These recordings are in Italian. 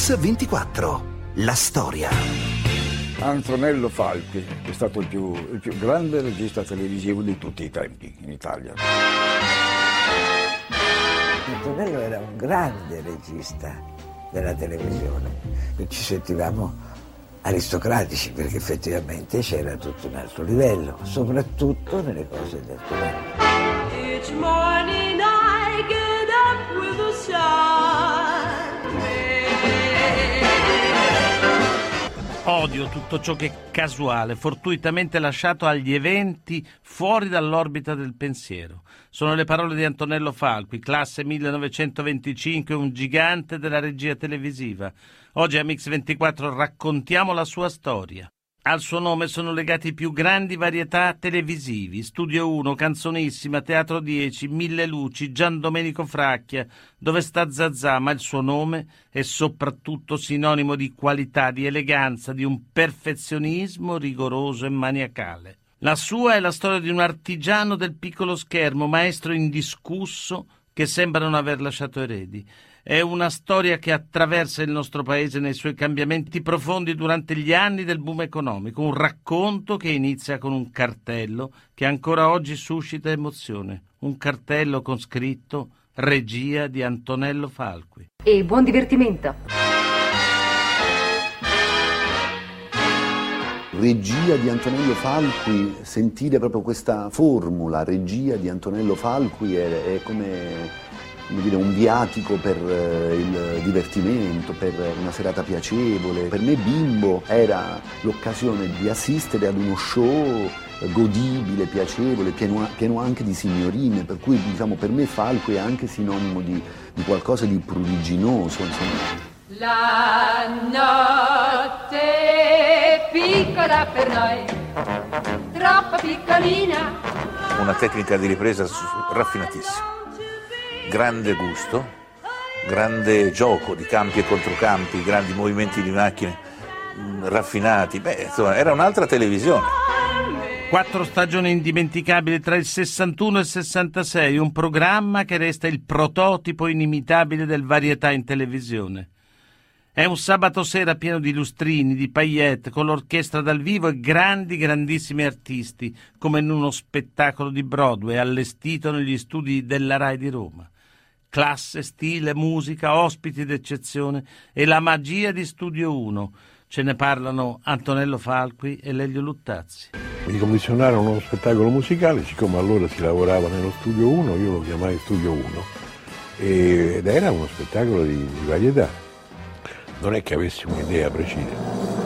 Mix 24. La storia. Antonello Falchi è stato il più, il più grande regista televisivo di tutti i tempi in Italia. Antonello era un grande regista della televisione ci sentivamo aristocratici perché effettivamente c'era tutto un altro livello, soprattutto nelle cose di Antonello. Each morning I get up with a Odio tutto ciò che è casuale, fortuitamente lasciato agli eventi fuori dall'orbita del pensiero. Sono le parole di Antonello Falqui, classe 1925, un gigante della regia televisiva. Oggi a Mix24 raccontiamo la sua storia. Al suo nome sono legati i più grandi varietà televisivi, Studio 1, Canzonissima, Teatro 10, Mille Luci, Gian Domenico Fracchia, Dove sta Zazà, ma il suo nome è soprattutto sinonimo di qualità, di eleganza, di un perfezionismo rigoroso e maniacale. La sua è la storia di un artigiano del piccolo schermo, maestro indiscusso, che sembra non aver lasciato eredi. È una storia che attraversa il nostro paese nei suoi cambiamenti profondi durante gli anni del boom economico, un racconto che inizia con un cartello che ancora oggi suscita emozione, un cartello con scritto Regia di Antonello Falqui. E buon divertimento! Regia di Antonello Falqui, sentire proprio questa formula, regia di Antonello Falqui, è, è come come dire, un viatico per eh, il divertimento, per una serata piacevole. Per me Bimbo era l'occasione di assistere ad uno show godibile, piacevole, pieno, pieno anche di signorine, per cui diciamo, per me Falco è anche sinonimo di, di qualcosa di pruriginoso. Insomma. La notte piccola per noi, troppo piccolina. Una tecnica di ripresa raffinatissima grande gusto, grande gioco di campi e controcampi, grandi movimenti di macchine mh, raffinati, beh, insomma, era un'altra televisione. Quattro stagioni indimenticabili tra il 61 e il 66, un programma che resta il prototipo inimitabile del varietà in televisione. È un sabato sera pieno di lustrini, di paillette, con l'orchestra dal vivo e grandi, grandissimi artisti, come in uno spettacolo di Broadway allestito negli studi della RAI di Roma classe, stile, musica, ospiti d'eccezione e la magia di Studio 1. Ce ne parlano Antonello Falqui e Lelio Luttazzi. Mi commissionarono uno spettacolo musicale, siccome allora si lavorava nello Studio 1, io lo chiamai Studio 1 ed era uno spettacolo di, di varietà. Non è che avessi un'idea precisa.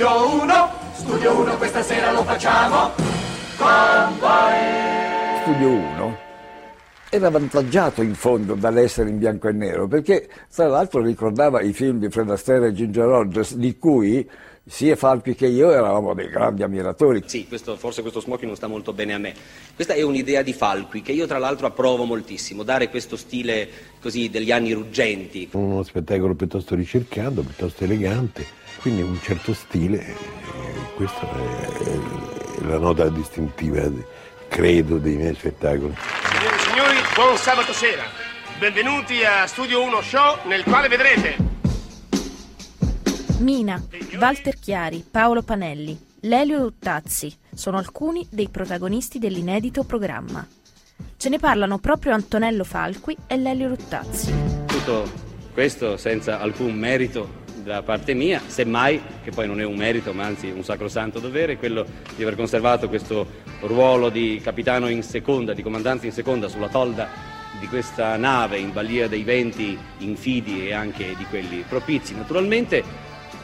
Studio 1 questa sera lo facciamo con voi. Studio 1 era avvantaggiato in fondo dall'essere in bianco e nero perché tra l'altro ricordava i film di Fred Astaire e Ginger Rogers di cui sia Falpi che io eravamo dei grandi ammiratori. Sì, questo, forse questo smoking non sta molto bene a me. Questa è un'idea di Falqui che io tra l'altro approvo moltissimo, dare questo stile così degli anni ruggenti. Uno spettacolo piuttosto ricercato, piuttosto elegante, quindi un certo stile questa è la nota distintiva, credo, dei miei spettacoli. Signore e signori, buon sabato sera. Benvenuti a Studio 1 Show, nel quale vedrete... Mina, Walter Chiari, Paolo Panelli, Lelio Luttazzi sono alcuni dei protagonisti dell'inedito programma. Ce ne parlano proprio Antonello Falqui e Lelio Luttazzi. Tutto questo senza alcun merito da parte mia, semmai, che poi non è un merito ma anzi un sacrosanto dovere, quello di aver conservato questo ruolo di capitano in seconda, di comandante in seconda sulla tolda di questa nave in balia dei venti infidi e anche di quelli propizi naturalmente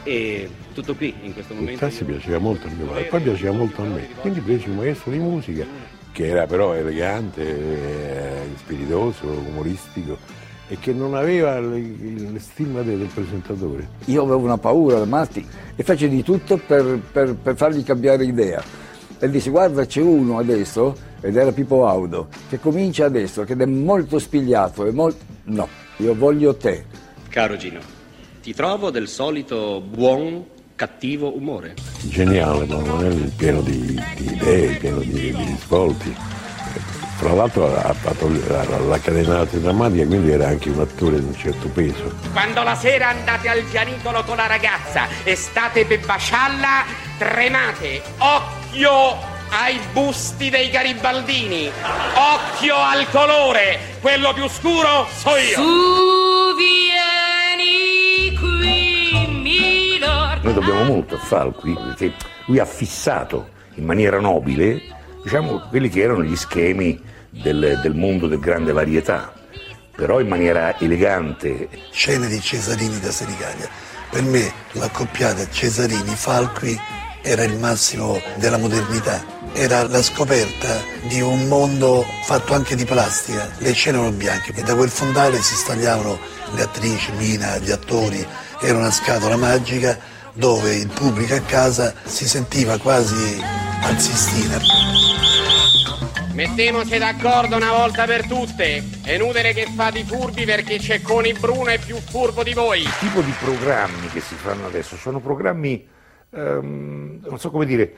e tutto qui in questo momento. Il Tassi piaceva molto a mio padre, poi piaceva molto a me, quindi presi un maestro di musica che era però elegante, eh, spiritoso, umoristico e che non aveva la stima del presentatore. Io avevo una paura, Matti, e fece di tutto per, per, per fargli cambiare idea. E disse guarda c'è uno adesso, ed era Pippo Audo, che comincia adesso, che è molto spigliato, è molto... No, io voglio te. Caro Gino, ti trovo del solito buon, cattivo umore. Geniale, Paolo Panelli, pieno di, di idee, pieno di, di risvolti. Fra l'altro ha fatto l'Accademia d'Arte Drammatica, quindi era anche un attore di un certo peso. Quando la sera andate al pianicolo con la ragazza e state per baciarla, tremate. Occhio ai busti dei garibaldini. Occhio al colore. Quello più scuro so io. Su vieni qui, Milord. Noi dobbiamo molto a Falqui perché lui ha fissato in maniera nobile diciamo, quelli che erano gli schemi del, del mondo del grande varietà, però in maniera elegante. Scene di Cesarini da Senigallia. Per me l'accoppiata Cesarini-Falqui era il massimo della modernità, era la scoperta di un mondo fatto anche di plastica. Le scene erano bianche e da quel fondale si stagliavano le attrici, Mina, gli attori, era una scatola magica dove il pubblico a casa si sentiva quasi al Sistina. Mettemoci d'accordo una volta per tutte. È inutile che fate i furbi perché Cecconi Bruno è più furbo di voi. Il tipo di programmi che si fanno adesso sono programmi, ehm, non so come dire,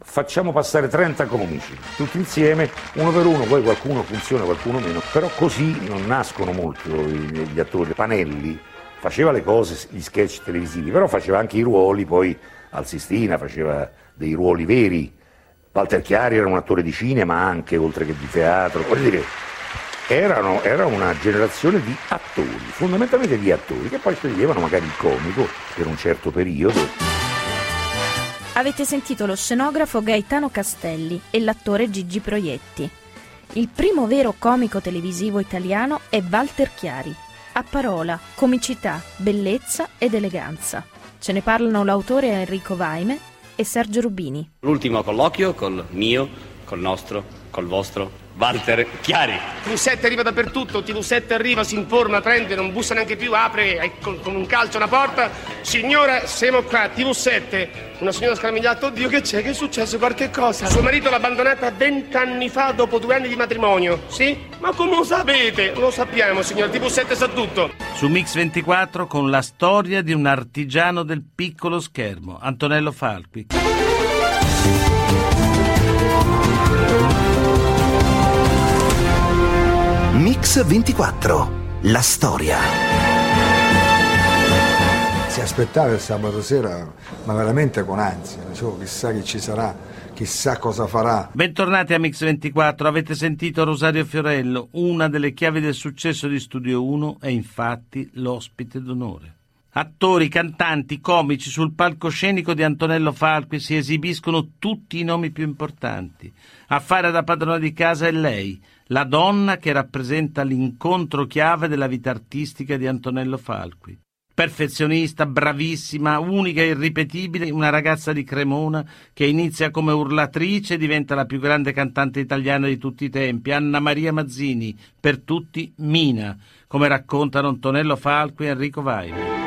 facciamo passare 30 comici, tutti insieme, uno per uno, poi qualcuno funziona, qualcuno meno, però così non nascono molto gli attori. Panelli faceva le cose, gli sketch televisivi, però faceva anche i ruoli, poi al Sistina faceva dei ruoli veri. Walter Chiari era un attore di cinema anche, oltre che di teatro, voglio dire, erano, era una generazione di attori, fondamentalmente di attori, che poi sceglievano magari il comico per un certo periodo. Avete sentito lo scenografo Gaetano Castelli e l'attore Gigi Proietti. Il primo vero comico televisivo italiano è Walter Chiari. A parola, comicità, bellezza ed eleganza. Ce ne parlano l'autore Enrico Vaime e Sergio Rubini. L'ultimo colloquio col mio, col nostro, col vostro Walter Chiari. TV7 arriva dappertutto, TV7 arriva, si informa, prende, non bussa neanche più, apre con, con un calcio una porta. Signora, siamo qua, TV7. Una signora scarmigliata, oddio che c'è? Che è successo? Qualche cosa? Suo marito l'ha abbandonata vent'anni fa dopo due anni di matrimonio, sì? Ma come lo sapete? Lo sappiamo, signora, TV7 sa tutto. Su Mix 24 con la storia di un artigiano del piccolo schermo, Antonello Falqui. Mix 24. La storia. Si aspettava il sabato sera, ma veramente con ansia. Dicevo, chissà chi ci sarà, chissà cosa farà. Bentornati a Mix 24, avete sentito Rosario Fiorello, una delle chiavi del successo di Studio 1 è infatti l'ospite d'onore. Attori, cantanti, comici sul palcoscenico di Antonello Falqui si esibiscono tutti i nomi più importanti. A fare da padrona di casa è lei, la donna che rappresenta l'incontro chiave della vita artistica di Antonello Falqui. Perfezionista, bravissima, unica e irripetibile, una ragazza di Cremona che inizia come urlatrice e diventa la più grande cantante italiana di tutti i tempi, Anna Maria Mazzini, per tutti Mina, come raccontano Antonello Falqui e Enrico Vaime.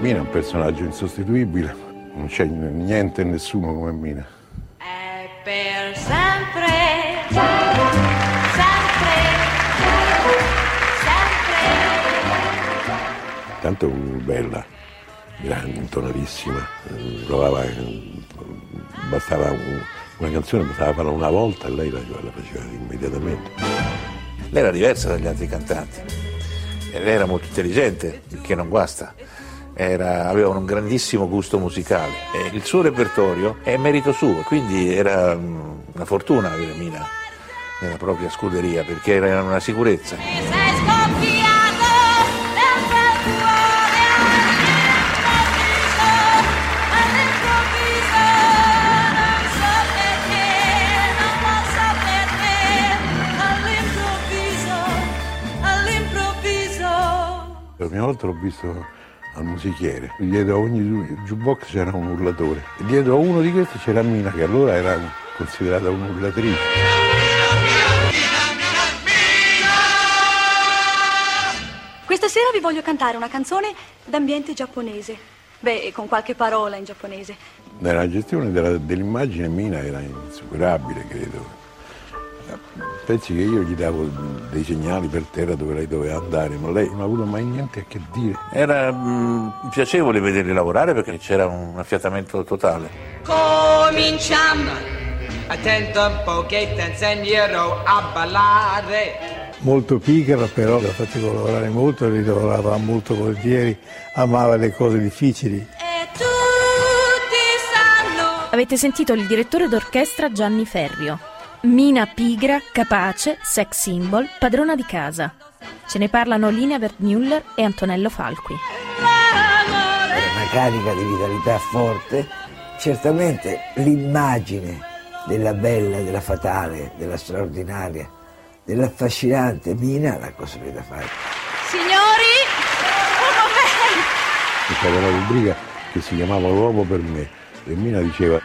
Mina è un personaggio insostituibile, non c'è niente e nessuno come Mina. È per sempre, sempre, sempre. Tanto bella, grande, tonalissima, eh, provava, bastava un- una canzone, bastava farla una volta e lei la, la faceva immediatamente. Lei era diversa dagli altri cantanti. Lei era molto intelligente, il che non guasta. Era- aveva un grandissimo gusto musicale. E il suo repertorio è merito suo, quindi era mm, una fortuna avere Mina nella propria scuderia perché era una sicurezza. Prima volta l'ho visto al musichiere, dietro a ogni jukebox c'era un urlatore, e dietro a uno di questi c'era Mina che allora era considerata un'urlatrice. Questa sera vi voglio cantare una canzone d'ambiente giapponese. Beh, con qualche parola in giapponese. Nella gestione della- dell'immagine Mina era insuperabile, credo. Pensi che io gli davo dei segnali per terra dove lei doveva andare, ma lei non ha avuto mai niente a che dire. Era mm, piacevole vederli lavorare perché c'era un affiatamento totale. Cominciamo! Attento un pochetto, insegnerò a ballare. Molto pigra però, la facevo lavorare molto, lui lavorava molto volentieri, amava le cose difficili. Avete sentito il direttore d'orchestra Gianni Ferrio. Mina pigra, capace, sex symbol, padrona di casa. Ce ne parlano Linea Wertmüller e Antonello Falqui. Era una carica di vitalità forte, certamente l'immagine della bella, della fatale, della straordinaria, dell'affascinante Mina l'ha costruita Falco. Signori, un C'era una rubrica che si chiamava L'uomo per me e Mina diceva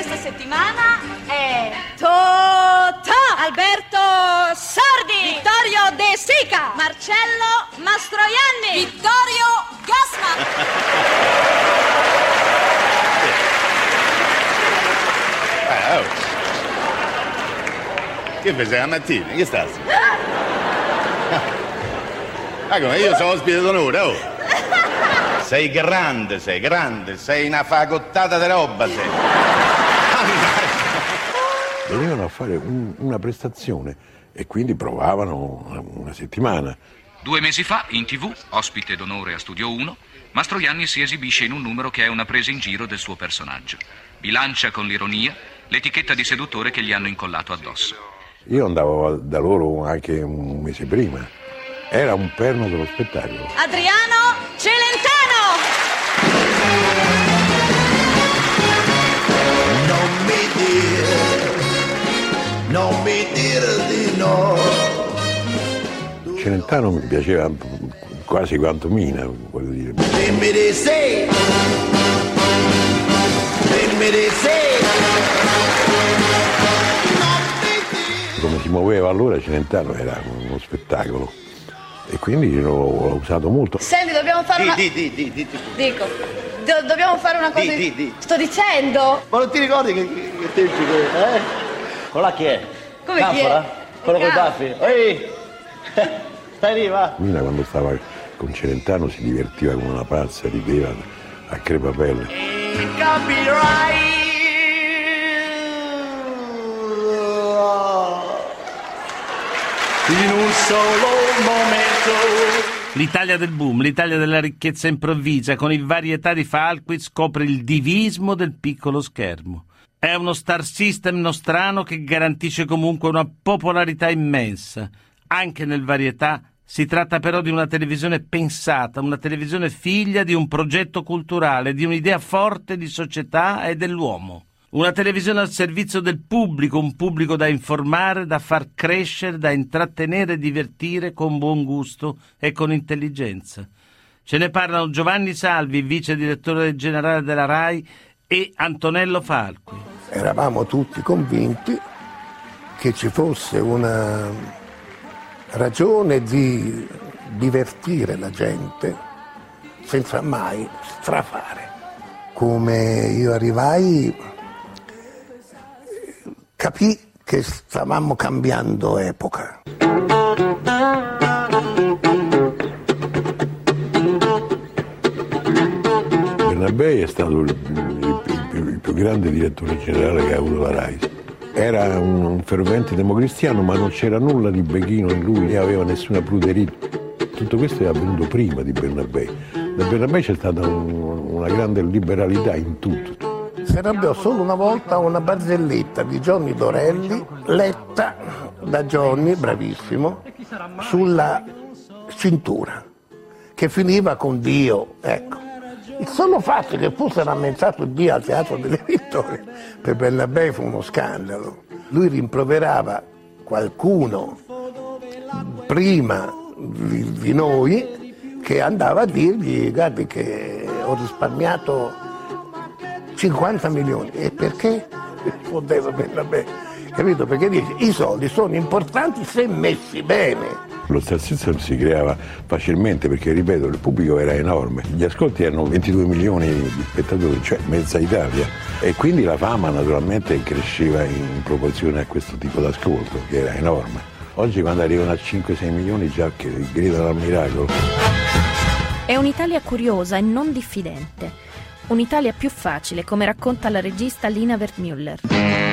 questa settimana è Totà Alberto Sardi Vittorio De Sica Marcello Mastroianni Vittorio Ah, oh. Che fai la mattina? Che stai? Ma come? Io sono ospite d'onore, oh! Sei grande, sei grande, sei una fagottata di roba, sei. A fare un- una prestazione e quindi provavano una, una settimana. Due mesi fa, in tv, ospite d'onore a Studio 1, Mastroianni si esibisce in un numero che è una presa in giro del suo personaggio. Bilancia con l'ironia l'etichetta di seduttore che gli hanno incollato addosso. Io andavo da loro anche un mese prima. Era un perno dello spettacolo. Adriano Celentano Non mi dire, non mi dire di no. Celentano mi piaceva quasi quanto Mina, voglio dire. Dimmi di sì, dimmi di sì. Come si muoveva allora Celentano era uno spettacolo e quindi l'ho, l'ho usato molto. Senti, dobbiamo fare una... Di, di, di, di, di. Dico, do- dobbiamo fare una cosa... Di, di, di. Sto dicendo... Ma non ti ricordi che, che, che tempi che... Eh? Quello là chi è? Come chi è? Canfora? Quello con i Canfora. baffi? Ehi! Stai lì, va! Mina quando stava con Celentano si divertiva come una pazza, rideva a crepapelle. In un solo momento. L'Italia del boom, l'Italia della ricchezza improvvisa, con i varietà di Falqui scopre il divismo del piccolo schermo. È uno star system nostrano che garantisce comunque una popolarità immensa. Anche nel varietà si tratta però di una televisione pensata, una televisione figlia di un progetto culturale, di un'idea forte di società e dell'uomo. Una televisione al servizio del pubblico, un pubblico da informare, da far crescere, da intrattenere e divertire con buon gusto e con intelligenza. Ce ne parlano Giovanni Salvi, vice direttore generale della RAI, e Antonello Falqui. Eravamo tutti convinti che ci fosse una ragione di divertire la gente senza mai strafare. Come io arrivai, capì che stavamo cambiando epoca. Bernabei è stato il, grande direttore generale che ha avuto la RAI. Era un, fervente democristiano, ma non c'era nulla di becchino in lui, né aveva nessuna pruderia. Tutto questo è avvenuto prima di Bernabei. Da Bernabei c'è stata un- una grande liberalità in tutto. Si arrabbiò solo una volta una barzelletta di Johnny Dorelli, letta da Johnny, bravissimo, sulla cintura, che finiva con Dio. Ecco. Il solo fatto che fosse rammentato Dio al Teatro delle Vittorie per Bernabé fu uno scandalo. Lui rimproverava qualcuno prima di, di noi che andava a dirgli guardi che ho risparmiato 50 milioni. E perché? Rispondeva Bernabé. Capito? Perché dice i soldi sono importanti se messi bene. Lo Star System si creava facilmente perché, ripeto, il pubblico era enorme. Gli ascolti erano 22 milioni di spettatori, cioè mezza Italia. E quindi la fama naturalmente cresceva in proporzione a questo tipo d'ascolto, che era enorme. Oggi quando arrivano a 5-6 milioni già che gridano al miracolo. È un'Italia curiosa e non diffidente. Un'Italia più facile, come racconta la regista Lina Wertmüller.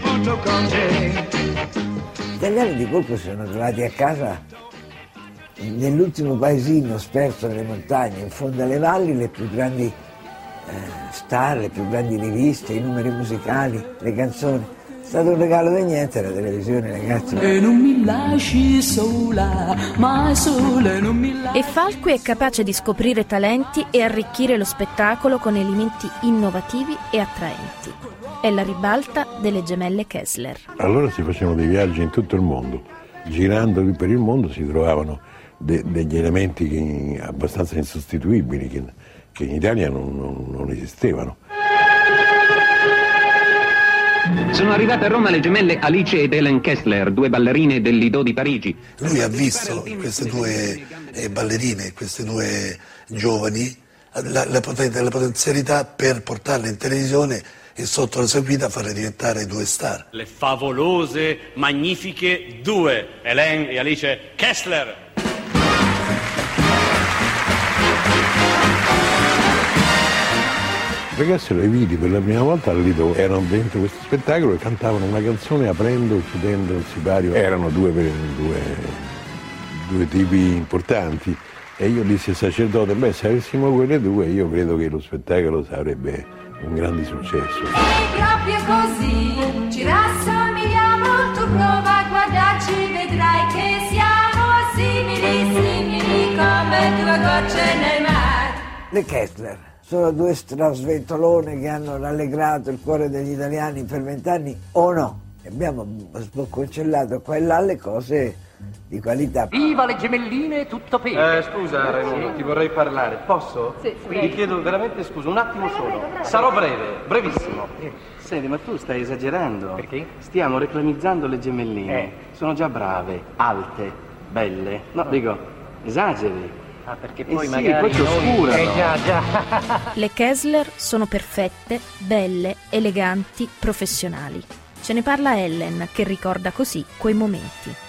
Butto con te. Gli italiani di colpo si sono trovati a casa nell'ultimo paesino sperso nelle montagne, in fondo alle valli, le più grandi eh, star, le più grandi riviste, i numeri musicali, le canzoni. È stato un regalo di niente la televisione, ragazzi. E non mi lasci sola, mai sola, non mi lasci. E Falqui è capace di scoprire talenti e arricchire lo spettacolo con elementi innovativi e attraenti. È la ribalta delle gemelle Kessler. Allora si facevano dei viaggi in tutto il mondo. Girando per il mondo si trovavano de- degli elementi che- abbastanza insostituibili che, che in Italia non- non- non esistevano. Sono arrivate a Roma le gemelle Alice ed Helen Kessler, due ballerine del Lido di Parigi. Lui ha visto queste due eh, ballerine, queste due giovani, la, la la potenzialità per portarle in televisione e sotto la sua guida farle diventare due star. Le favolose, magnifiche due, Hélène e Alice Kessler. Ragazzi le vidi per la prima volta al Lido, erano dentro questo spettacolo e cantavano una canzone aprendo e chiudendo il sipario. Erano due, due, due tipi importanti e io dissi al sacerdote, beh se avessimo quelle due io credo che lo spettacolo sarebbe un grande successo. Sei proprio così, ci rassomigliamo, tu prova a guardarci, vedrai che siamo simili, simili come due gocce nel mare. Le Kessler sono due strasventolone che hanno rallegrato il cuore degli italiani per vent'anni o no? Abbiamo sbocconcellato qua e là le cose di qualità. Viva le gemelline tutto per. Eh, scusa Raimondo, ti vorrei parlare. Posso? Sì, sì. Ti chiedo veramente scusa, un attimo solo. Sarò breve, brevissimo. Senti, ma tu stai esagerando. Perché? Stiamo reclamizzando le gemelline. Eh. Sono già brave, alte, belle. No, dico, esageri. Ah, perché Eh poi sì, magari poi oscurano. Eh già, già. Le Kessler sono perfette, belle, eleganti, professionali. Ce ne parla Ellen, che ricorda così quei momenti.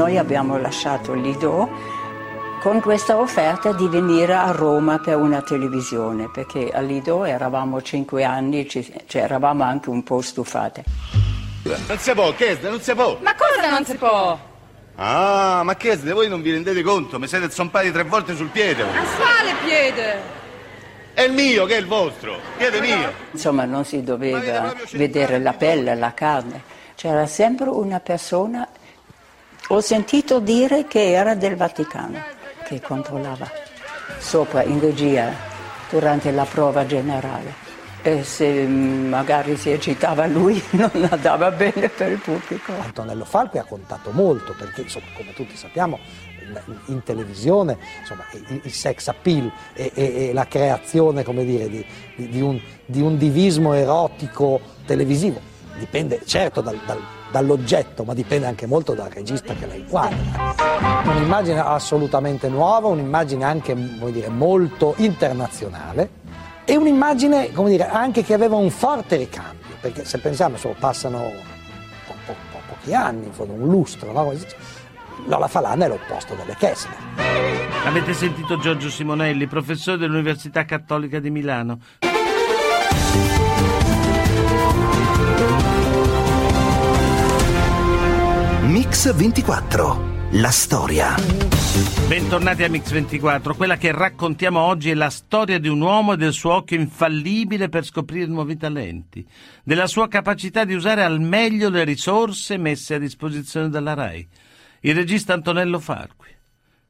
Noi abbiamo lasciato Lido con questa offerta di venire a Roma per una televisione, perché a Lido eravamo cinque anni, ci- cioè eravamo anche un po' stufate. Non si può, Chesde, non si può. Ma cosa non si può? Ah, ma Chesde, voi non vi rendete conto? Mi siete zompati tre volte sul piede. voi. Quale piede? È il mio, che è il vostro. Piede mio. Insomma, non si doveva vedere la pelle, la carne. C'era sempre una persona, ho sentito dire che era del Vaticano, che controllava sopra in regia durante la prova generale. E se mm, magari si eccitava lui non andava bene per il pubblico. Antonello Falqui ha contato molto perché, insomma, come tutti sappiamo, in- televisione insomma, il, sex appeal e, e- e la creazione dire, di, di- di un, di un divismo erotico televisivo dipende certo dal- dal- dall'oggetto, ma dipende anche molto dal regista che la inquadra. Un'immagine assolutamente nuova, un'immagine anche dire, molto internazionale e un'immagine dire, anche che aveva un forte ricambio, perché se pensiamo insomma, passano po- po- po- pochi anni, in fondo, un lustro, no? Lola Falana è l'opposto delle Kessler. Avete sentito Giorgio Simonelli, professore dell'Università Cattolica di Milano. Mix 24. La storia. Bentornati a Mix24, quella che raccontiamo oggi è la storia di un uomo e del suo occhio infallibile per scoprire nuovi talenti, della sua capacità di usare al meglio le risorse messe a disposizione dalla RAI, il regista Antonello Falqui.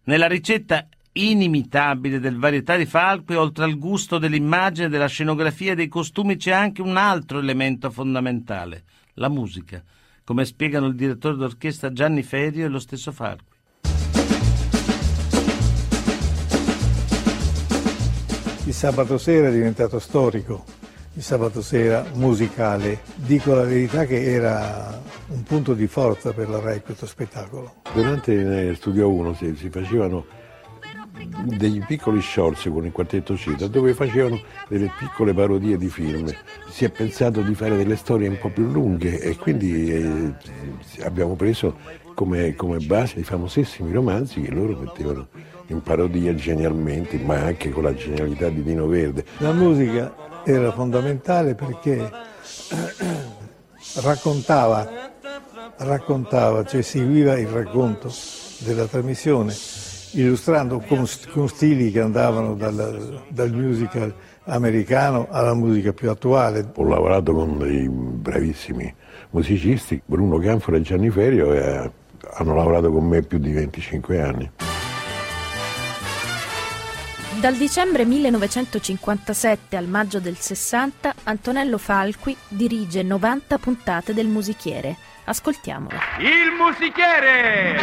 Nella ricetta inimitabile del varietà di Falqui, oltre al gusto dell'immagine, della scenografia e dei costumi, c'è anche un altro elemento fondamentale, la musica, come spiegano il direttore d'orchestra Gianni Ferio e lo stesso Falqui. Il sabato sera è diventato storico di sabato sera musicale. Dico la verità che era un punto di forza per la RAI questo spettacolo. Durante Studio 1 si, si facevano dei piccoli shorts con il quartetto Cita dove facevano delle piccole parodie di film. Si è pensato di fare delle storie un po' più lunghe e quindi eh, abbiamo preso come, come base i famosissimi romanzi che loro mettevano in parodia genialmente, ma anche con la genialità di Dino Verde. La musica era fondamentale perché raccontava, raccontava, cioè seguiva il racconto della trasmissione, illustrando con, con stili che andavano dal, dal musical americano alla musica più attuale. Ho lavorato con dei bravissimi musicisti, Bruno Canfora e Gianni Ferio, e hanno lavorato con me più di 25 anni. Dal dicembre 1957 al maggio del 60 Antonello Falqui dirige 90 puntate del Musichiere. Ascoltiamolo. Il musichiere!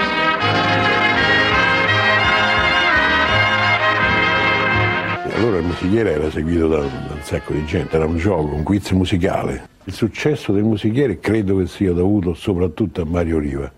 Allora il musichiere era seguito da, da un sacco di gente, era un gioco, un quiz musicale. Il successo del musichiere credo che sia dovuto soprattutto a Mario Riva.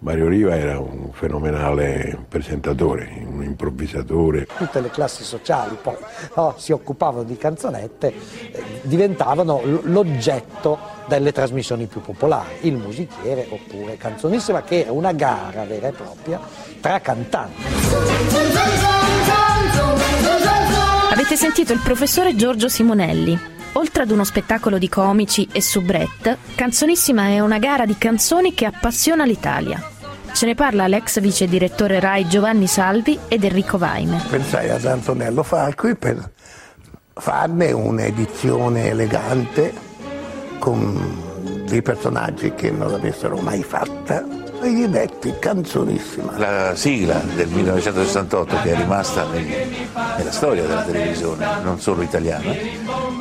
Mario Riva era un fenomenale presentatore, un improvvisatore. Tutte le classi sociali poi no, si occupavano di canzonette, eh, diventavano l'oggetto delle trasmissioni più popolari, il musichiere oppure canzonissima, che era una gara vera e propria tra cantanti. Avete sentito il professore Giorgio Simonelli. Oltre ad uno spettacolo di comici e soubrette, Canzonissima è una gara di canzoni che appassiona l'Italia. Ce ne parla l'ex vice direttore Rai Giovanni Salvi ed Enrico Vaime. Pensai ad Antonello Falqui per farne un'edizione elegante con dei personaggi che non l'avessero mai fatta e gli detti canzonissima. La sigla del 1968 che è rimasta nel- nella storia della televisione, non solo italiana,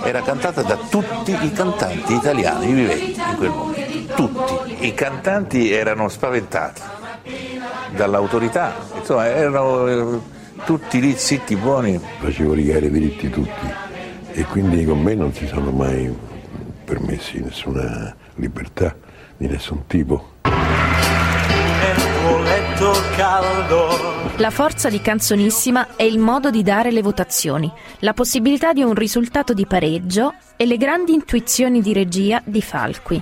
era cantata da tutti i cantanti italiani viventi in quel momento. Tutti. I cantanti erano spaventati dall'autorità, insomma erano eh, tutti lì zitti buoni. Facevo rigare i diritti tutti e quindi con me non si sono mai permessi nessuna libertà di nessun tipo. Letto caldo. La forza di Canzonissima è il modo di dare le votazioni, la possibilità di un risultato di pareggio e le grandi intuizioni di regia di Falqui.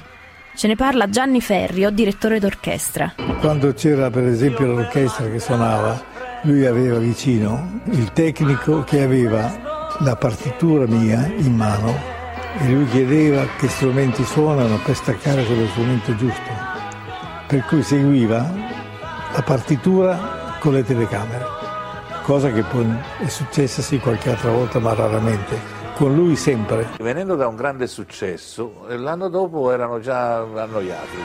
Ce ne parla Gianni Ferrio, direttore d'orchestra. Quando c'era per esempio l'orchestra che suonava, lui aveva vicino il tecnico che aveva la partitura mia in mano e lui chiedeva che strumenti suonano per staccare sullo strumento giusto. Per cui seguiva la partitura con le telecamere, cosa che poi è successa sì qualche altra volta ma raramente. Con lui sempre. Venendo da un grande successo, eh, l'anno dopo erano già annoiati.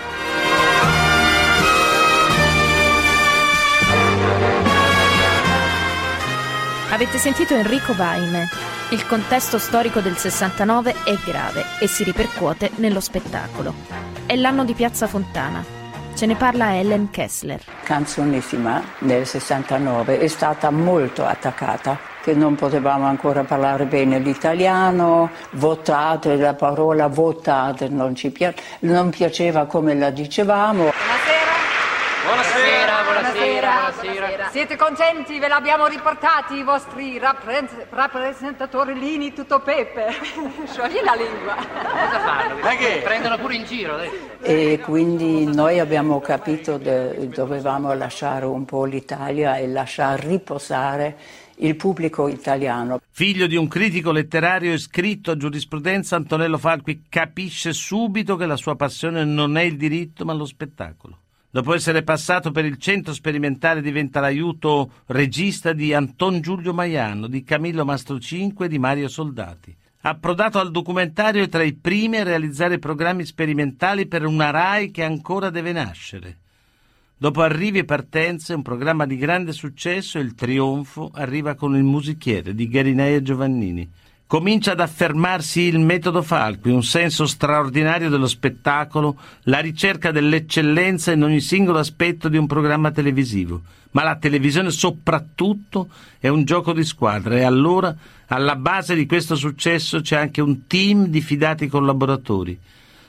Avete sentito Enrico Vaime. Il contesto storico del 69 è grave e si ripercuote nello spettacolo. È l'anno di Piazza Fontana. Ce ne parla Ellen Kessler. Canzonissima nel 69 è stata molto attaccata, che non potevamo ancora parlare bene l'italiano, votate, la parola votate non ci pia- non piaceva come la dicevamo. Buonasera, buonasera, buonasera. Siete contenti? Ve l'abbiamo riportati i vostri rappre- rappresentatori Lini tutto Pepe. Sciogli la lingua. Cosa fanno? Ma che? Prendono pure in giro, dai. E quindi noi abbiamo capito che dovevamo lasciare un po' l'Italia e lasciare riposare il pubblico italiano. Figlio di un critico letterario iscritto a giurisprudenza, Antonello Falqui capisce subito che la sua passione non è il diritto ma lo spettacolo. Dopo essere passato per il centro sperimentale diventa l'aiuto regista di Anton Giulio Maiano, di Camillo Mastrocinque e di Mario Soldati. Approdato al documentario è tra i primi a realizzare programmi sperimentali per una RAI che ancora deve nascere. Dopo arrivi e partenze, un programma di grande successo, il trionfo, arriva con il musichiere di Garinei e Giovannini. Comincia ad affermarsi il metodo Falqui, un senso straordinario dello spettacolo, la ricerca dell'eccellenza in ogni singolo aspetto di un programma televisivo. Ma la televisione soprattutto è un gioco di squadra e allora alla base di questo successo c'è anche un team di fidati collaboratori.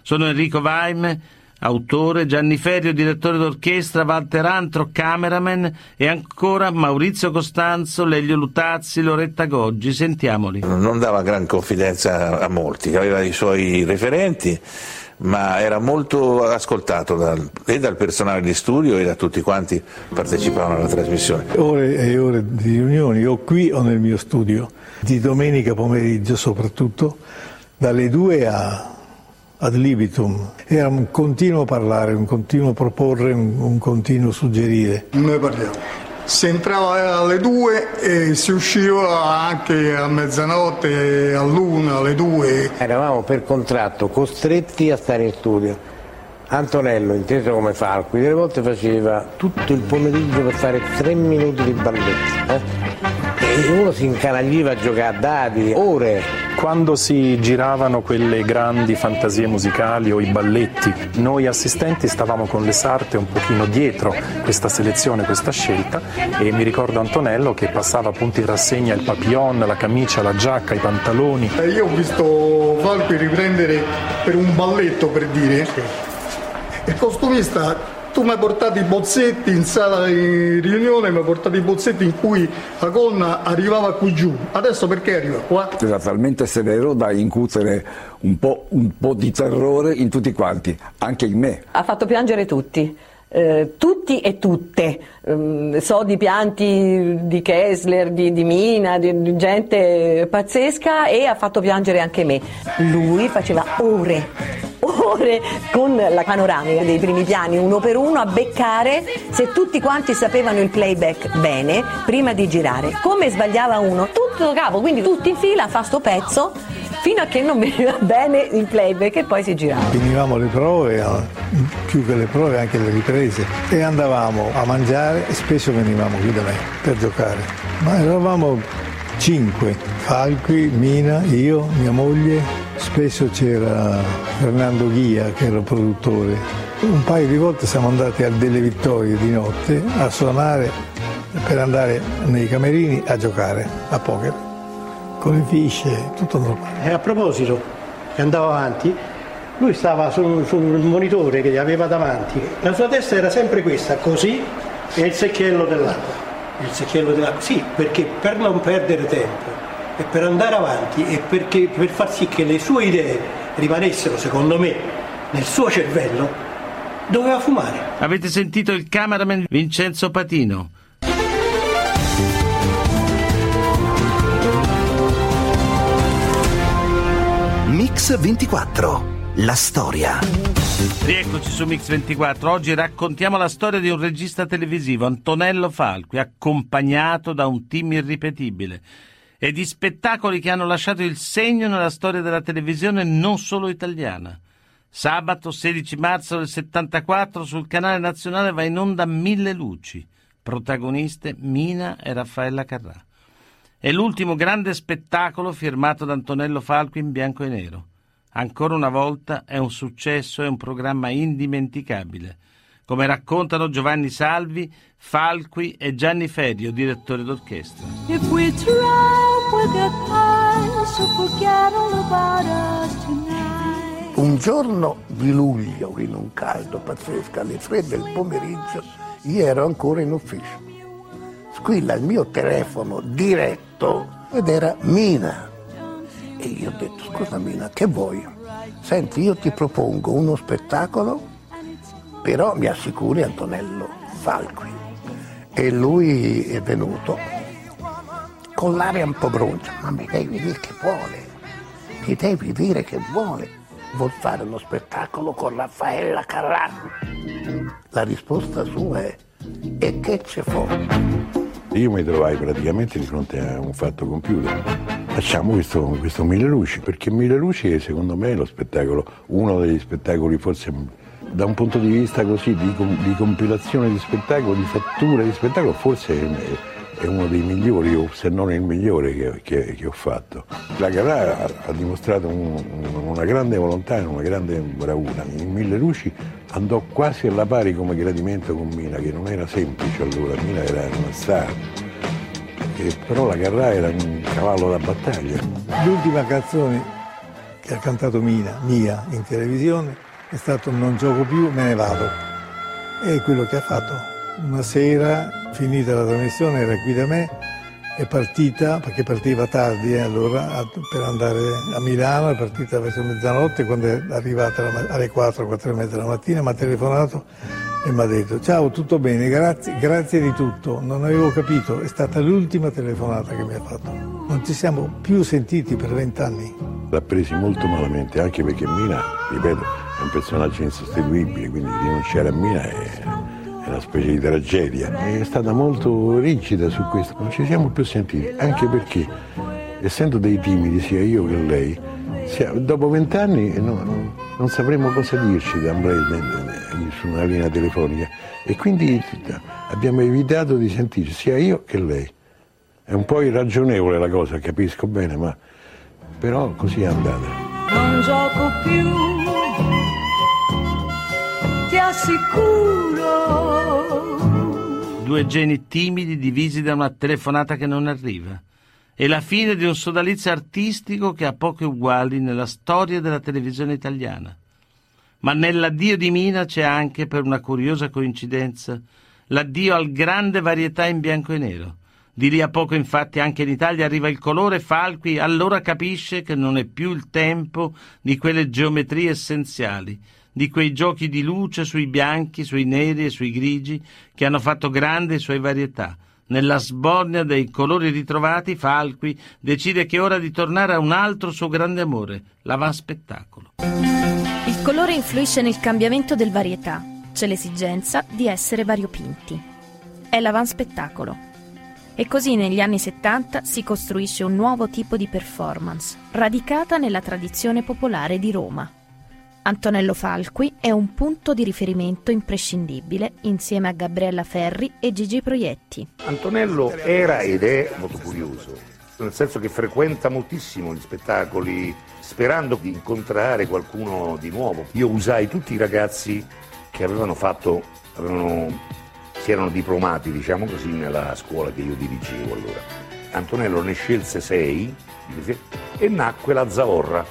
Sono Enrico Vaime, autore, Gianni Ferrio, direttore d'orchestra, Walter Antro, cameraman e ancora Maurizio Costanzo, Lelio Lutazzi, Loretta Goggi. Sentiamoli. Non dava gran confidenza a molti, aveva i suoi referenti, ma era molto ascoltato dal, e dal personale di studio e da tutti quanti partecipavano alla trasmissione. Ore e ore di riunioni, o qui o nel mio studio, di domenica pomeriggio soprattutto, dalle 2 a ad libitum. Era un continuo parlare, un continuo proporre, un, un continuo suggerire. Noi parliamo. Si entrava alle due e si usciva anche a mezzanotte, all'una, alle due. Eravamo per contratto costretti a stare in studio. Antonello, inteso come Falqui, delle volte faceva tutto il pomeriggio per fare tre minuti di balletto. Eh? E uno si incanagliva a giocare a dadi, ore. Quando si giravano quelle grandi fantasie musicali o i balletti, noi assistenti stavamo con le sarte un pochino dietro questa selezione, questa scelta e mi ricordo Antonello che passava appunto in rassegna il papillon, la camicia, la giacca, i pantaloni. Io ho visto Falqui riprendere per un balletto per dire. Il costumista tu mi hai portato i bozzetti in sala di riunione, mi hai portato i bozzetti in cui la gonna arrivava qui giù. Adesso perché arriva qua? Era talmente severo da incutere un po', un po' di terrore in tutti quanti, anche in me. Ha fatto piangere tutti. Eh, tutti e tutte, Mm, so di pianti di Kessler, di, di Mina, di, di gente pazzesca e ha fatto piangere anche me. Lui faceva ore, ore con la panoramica dei primi piani uno per uno a beccare se tutti quanti sapevano il playback bene prima di girare. Come sbagliava uno, tutto capo, quindi tutti in fila fa sto pezzo fino a che non veniva bene il playback e poi si girava. Finivamo le prove, più che le prove anche le riprese e andavamo a mangiare e spesso venivamo qui da me per giocare. Ma eravamo cinque, Falqui, Mina, io, mia moglie, spesso c'era Fernando Ghia che era produttore. Un paio di volte siamo andati a delle vittorie di notte a suonare per andare nei camerini a giocare a poker con le fisce, tutto normale. E a proposito, che andava avanti, lui stava sul, sul monitore che aveva davanti, la sua testa era sempre questa, così, e il secchiello dell'acqua. Il secchiello dell'acqua, sì, perché per non perdere tempo e per andare avanti e perché, per far sì che le sue idee rimanessero, secondo me, nel suo cervello, doveva fumare. Avete sentito il cameraman Vincenzo Patino? Mix 24. La storia. Rieccoci su Mix 24. Oggi raccontiamo la storia di un regista televisivo, Antonello Falqui, accompagnato da un team irripetibile e di spettacoli che hanno lasciato il segno nella storia della televisione non solo italiana. Sabato 16 marzo del 74 sul canale nazionale va in onda Mille Luci. Protagoniste Mina e Raffaella Carrà. È l'ultimo grande spettacolo firmato da Antonello Falqui in bianco e nero. Ancora una volta è un successo e un programma indimenticabile, come raccontano Giovanni Salvi, Falqui e Gianni Ferio, direttore d'orchestra. If we try, we'll get by, so forget all about us tonight. Un giorno di luglio, in un caldo pazzesco, alle tre del pomeriggio, io ero ancora in ufficio. Squilla il mio telefono diretto ed era Mina. E io ho detto, scusa Mina, che vuoi? Senti, io ti propongo uno spettacolo, però mi assicuri Antonello Falqui. E lui è venuto con l'aria un po' brucia, ma mi devi dire che vuole, mi devi dire che vuole. Vuol fare uno spettacolo con Raffaella Carrà. La risposta sua è, e che c'è fuori? Io mi trovai praticamente di fronte a un fatto compiuto. Facciamo questo, questo Mille Luci, perché Mille Luci è secondo me lo spettacolo, uno degli spettacoli forse da un punto di vista così di, di compilazione di spettacolo, di fattura di spettacolo, forse è, è uno dei migliori, o se non il migliore che, che- che ho fatto. La Carrà ha, dimostrato un- una grande volontà e una grande bravura. In Mille Luci andò quasi alla pari come gradimento con Mina, che non era semplice allora, Mina era una star. E però la Carrà era un cavallo da battaglia. L'ultima canzone che ha cantato Mina, mia, in televisione è stato Non gioco più, me ne vado. È quello che ha fatto. Una sera, finita la trasmissione, era qui da me, è partita, perché partiva tardi eh, allora, per andare a Milano, è partita verso mezzanotte, quando è arrivata alle 4, 4 e mezza della mattina, mi ha telefonato e mi ha detto ciao, tutto bene, grazie, grazie di tutto, non avevo capito, è stata l'ultima telefonata che mi ha fatto. Non ci siamo più sentiti per vent'anni. L'ha presi molto malamente, anche perché Mina, ripeto, è un personaggio insostituibile, quindi rinunciare a Mina è, è una specie di tragedia. È stata molto rigida su questo, non ci siamo più sentiti, anche perché, essendo dei timidi sia io che lei, dopo vent'anni no- no- non sapremo cosa dirci da su una linea telefonica e quindi abbiamo evitato di sentirci sia io che lei. È un po' irragionevole la cosa, capisco bene, ma però così è andata. Non gioco più, ti assicuro. Due geni timidi divisi da una telefonata che non arriva. È la fine di un sodalizio artistico che ha poche uguali nella storia della televisione italiana. Ma nell'addio di Mina c'è anche, per una curiosa coincidenza, l'addio al grande varietà in bianco e nero. Di lì a poco, infatti, anche in Italia arriva il colore Falqui, allora capisce che non è più il tempo di quelle geometrie essenziali, di quei giochi di luce sui bianchi, sui neri e sui grigi che hanno fatto grande i suoi varietà. Nella sbornia dei colori ritrovati, Falqui decide che è ora di tornare a un altro suo grande amore, l'avanspettacolo. Il colore influisce nel cambiamento del varietà. C'è l'esigenza di essere variopinti. È l'avanspettacolo. E così negli anni 70 si costruisce un nuovo tipo di performance, radicata nella tradizione popolare di Roma. Antonello Falqui è un punto di riferimento imprescindibile insieme a Gabriella Ferri e Gigi Proietti. Antonello era ed è molto curioso, nel senso che frequenta moltissimo gli spettacoli sperando di incontrare qualcuno di nuovo. Io usai tutti i ragazzi che avevano fatto, avevano- si erano diplomati, diciamo così, nella scuola che io dirigevo allora. Antonello ne scelse sei e nacque la Zavorra,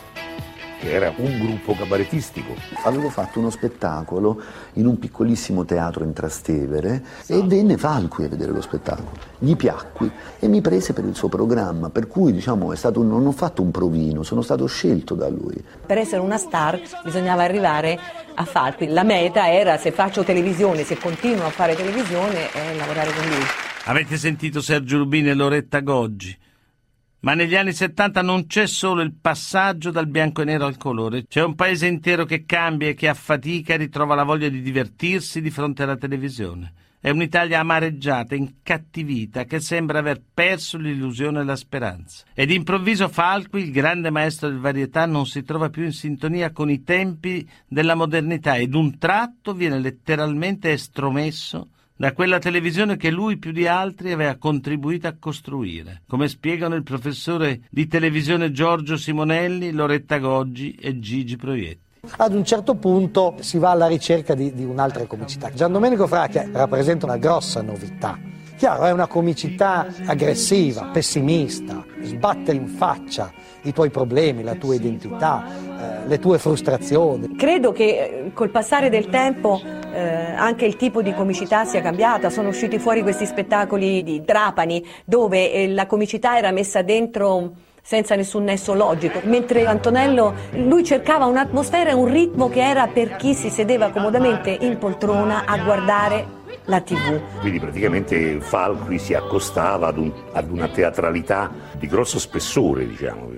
che era un gruppo cabaretistico. Avevo fatto uno spettacolo in un piccolissimo teatro in Trastevere e venne Falqui a vedere lo spettacolo. Gli piacqui e mi prese per il suo programma, per cui diciamo, è stato un- non ho fatto un provino, sono stato scelto da lui. Per essere una star bisognava arrivare a Falqui. La meta era se faccio televisione, se continuo a fare televisione, è lavorare con lui. Avete sentito Sergio Rubini e Loretta Goggi. Ma negli anni 70 non c'è solo il passaggio dal bianco e nero al colore, c'è un paese intero che cambia e che a fatica ritrova la voglia di divertirsi di fronte alla televisione. È un'Italia amareggiata, incattivita, che sembra aver perso l'illusione e la speranza. Ed improvviso Falqui, il grande maestro del varietà, non si trova più in sintonia con i tempi della modernità ed un tratto viene letteralmente estromesso da quella televisione che lui più di altri aveva contribuito a costruire, come spiegano il professore di televisione Giorgio Simonelli, Loretta Goggi e Gigi Proietti. Ad un certo punto si va alla ricerca di, di un'altra comicità. Gian Domenico Fracchia rappresenta una grossa novità. Chiaro, è una comicità aggressiva, pessimista, sbatte in faccia i tuoi problemi, la tua identità, eh, le tue frustrazioni. Credo che eh, col passare del tempo eh, anche il tipo di comicità sia cambiata, sono usciti fuori questi spettacoli di Trapani dove eh, la comicità era messa dentro senza nessun nesso logico, mentre Antonello lui cercava un'atmosfera e un ritmo che era per chi si sedeva comodamente in poltrona a guardare la tv. Quindi praticamente Falqui si accostava ad, un- ad una teatralità di grosso spessore, diciamo.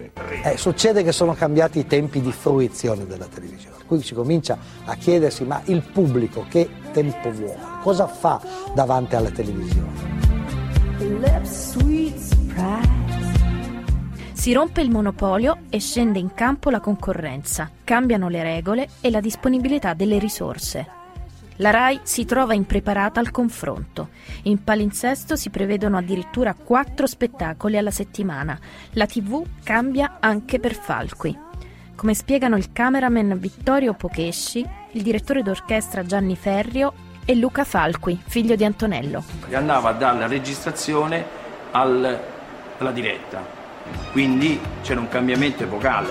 Eh, succede che sono cambiati i tempi di fruizione della televisione, quindi si comincia a chiedersi ma il pubblico che tempo vuole, cosa fa davanti alla televisione? Si rompe il monopolio e scende in campo la concorrenza, cambiano le regole e la disponibilità delle risorse. La RAI si trova impreparata al confronto. In palinsesto si prevedono addirittura quattro spettacoli alla settimana. La TV cambia anche per Falqui. Come spiegano il cameraman Vittorio Pochesci, il direttore d'orchestra Gianni Ferrio e Luca Falqui, figlio di Antonello. andava dalla registrazione al- alla diretta, quindi c'era un cambiamento epocale,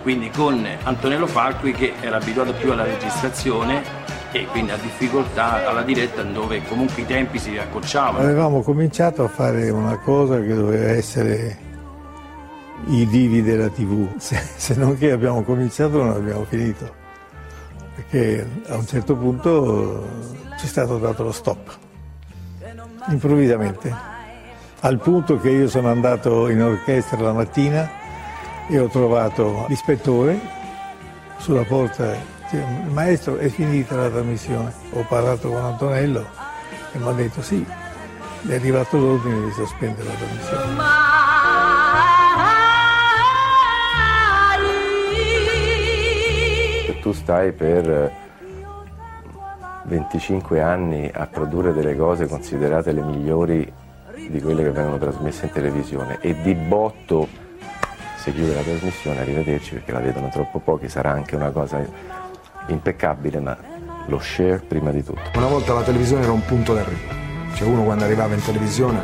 quindi con Antonello Falqui che era abituato più alla registrazione e quindi ha difficoltà alla diretta dove comunque i tempi si accorciavano. Avevamo cominciato a fare una cosa che doveva essere i divi della TV, se, se non che abbiamo cominciato non abbiamo finito, perché a un certo punto ci è stato dato lo stop, improvvisamente, al punto che io sono andato in orchestra la mattina e ho trovato l'ispettore sulla porta, dice, maestro è finita la trasmissione, ho parlato con Antonello e mi ha detto sì, è arrivato l'ordine di sospendere la trasmissione. Se tu stai per 25 anni a produrre delle cose considerate le migliori di quelle che vengono trasmesse in televisione e di botto si chiude la trasmissione, arrivederci perché la vedono troppo pochi, sarà anche una cosa impeccabile, ma lo share prima di tutto. Una volta la televisione era un punto d'arrivo. Cioè uno quando arrivava in televisione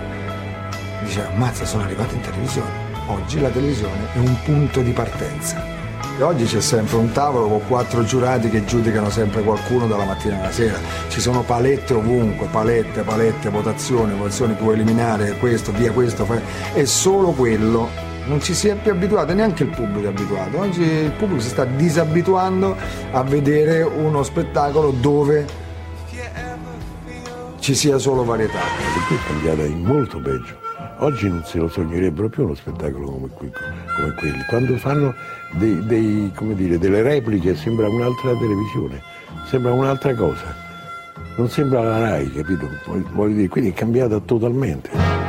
diceva ammazza sono arrivato in televisione. Oggi la televisione è un punto di partenza. E oggi c'è sempre un tavolo con quattro giurati che giudicano sempre qualcuno dalla mattina alla sera. Ci sono palette ovunque, palette, palette, votazioni, votazioni puoi eliminare questo, via questo, fai... è solo quello. Non ci si è più abituato, neanche il pubblico è abituato. Oggi il pubblico si sta disabituando a vedere uno spettacolo dove ci sia solo varietà. Per cui è cambiata in molto peggio. Oggi non se lo sognerebbero più uno spettacolo come, qui- come quelli. Quando fanno dei- dei, dire, delle repliche sembra un'altra televisione, sembra un'altra cosa. Non sembra la RAI, capito? Voglio dire, quindi è cambiata totalmente.